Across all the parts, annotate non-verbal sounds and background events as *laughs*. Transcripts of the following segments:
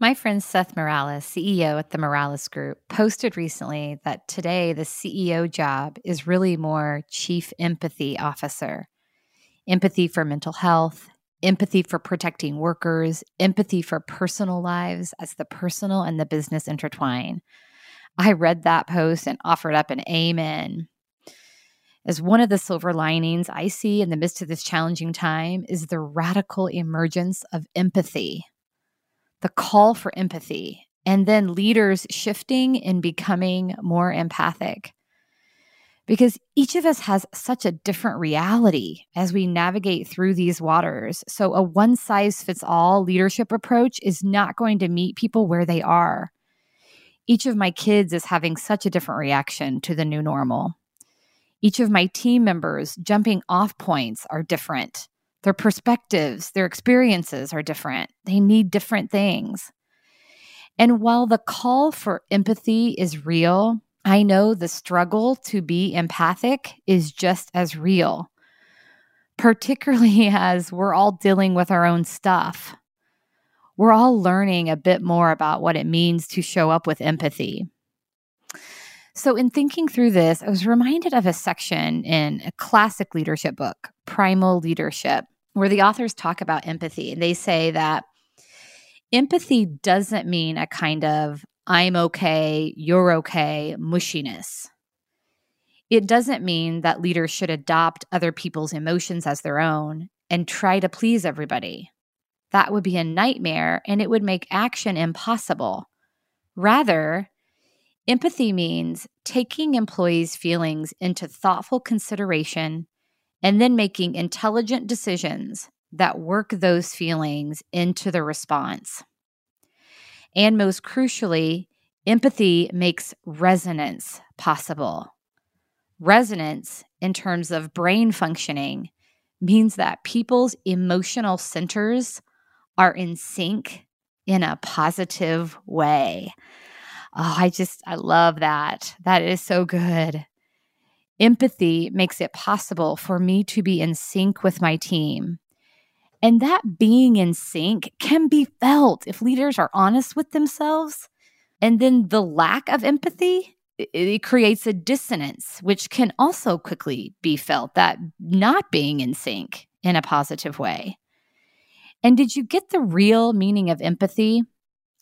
My friend Seth Morales, CEO at the Morales Group, posted recently that today the CEO job is really more chief empathy officer. Empathy for mental health, empathy for protecting workers, empathy for personal lives as the personal and the business intertwine. I read that post and offered up an amen. As one of the silver linings I see in the midst of this challenging time is the radical emergence of empathy, the call for empathy, and then leaders shifting and becoming more empathic. Because each of us has such a different reality as we navigate through these waters. So, a one size fits all leadership approach is not going to meet people where they are. Each of my kids is having such a different reaction to the new normal. Each of my team members' jumping off points are different. Their perspectives, their experiences are different. They need different things. And while the call for empathy is real, I know the struggle to be empathic is just as real, particularly *laughs* as we're all dealing with our own stuff. We're all learning a bit more about what it means to show up with empathy. So, in thinking through this, I was reminded of a section in a classic leadership book, Primal Leadership, where the authors talk about empathy. And they say that empathy doesn't mean a kind of I'm okay, you're okay mushiness. It doesn't mean that leaders should adopt other people's emotions as their own and try to please everybody. That would be a nightmare and it would make action impossible. Rather, Empathy means taking employees' feelings into thoughtful consideration and then making intelligent decisions that work those feelings into the response. And most crucially, empathy makes resonance possible. Resonance, in terms of brain functioning, means that people's emotional centers are in sync in a positive way. Oh, I just, I love that. That is so good. Empathy makes it possible for me to be in sync with my team. And that being in sync can be felt if leaders are honest with themselves. And then the lack of empathy, it, it creates a dissonance, which can also quickly be felt that not being in sync in a positive way. And did you get the real meaning of empathy?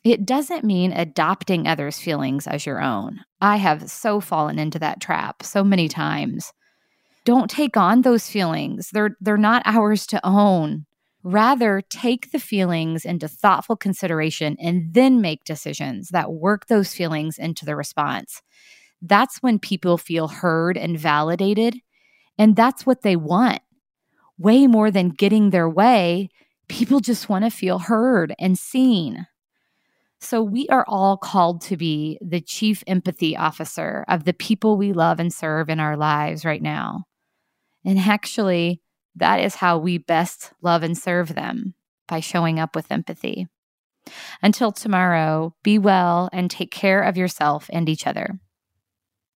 It doesn't mean adopting others' feelings as your own. I have so fallen into that trap so many times. Don't take on those feelings. They're they're not ours to own. Rather, take the feelings into thoughtful consideration and then make decisions that work those feelings into the response. That's when people feel heard and validated, and that's what they want. Way more than getting their way, people just want to feel heard and seen. So, we are all called to be the chief empathy officer of the people we love and serve in our lives right now. And actually, that is how we best love and serve them by showing up with empathy. Until tomorrow, be well and take care of yourself and each other.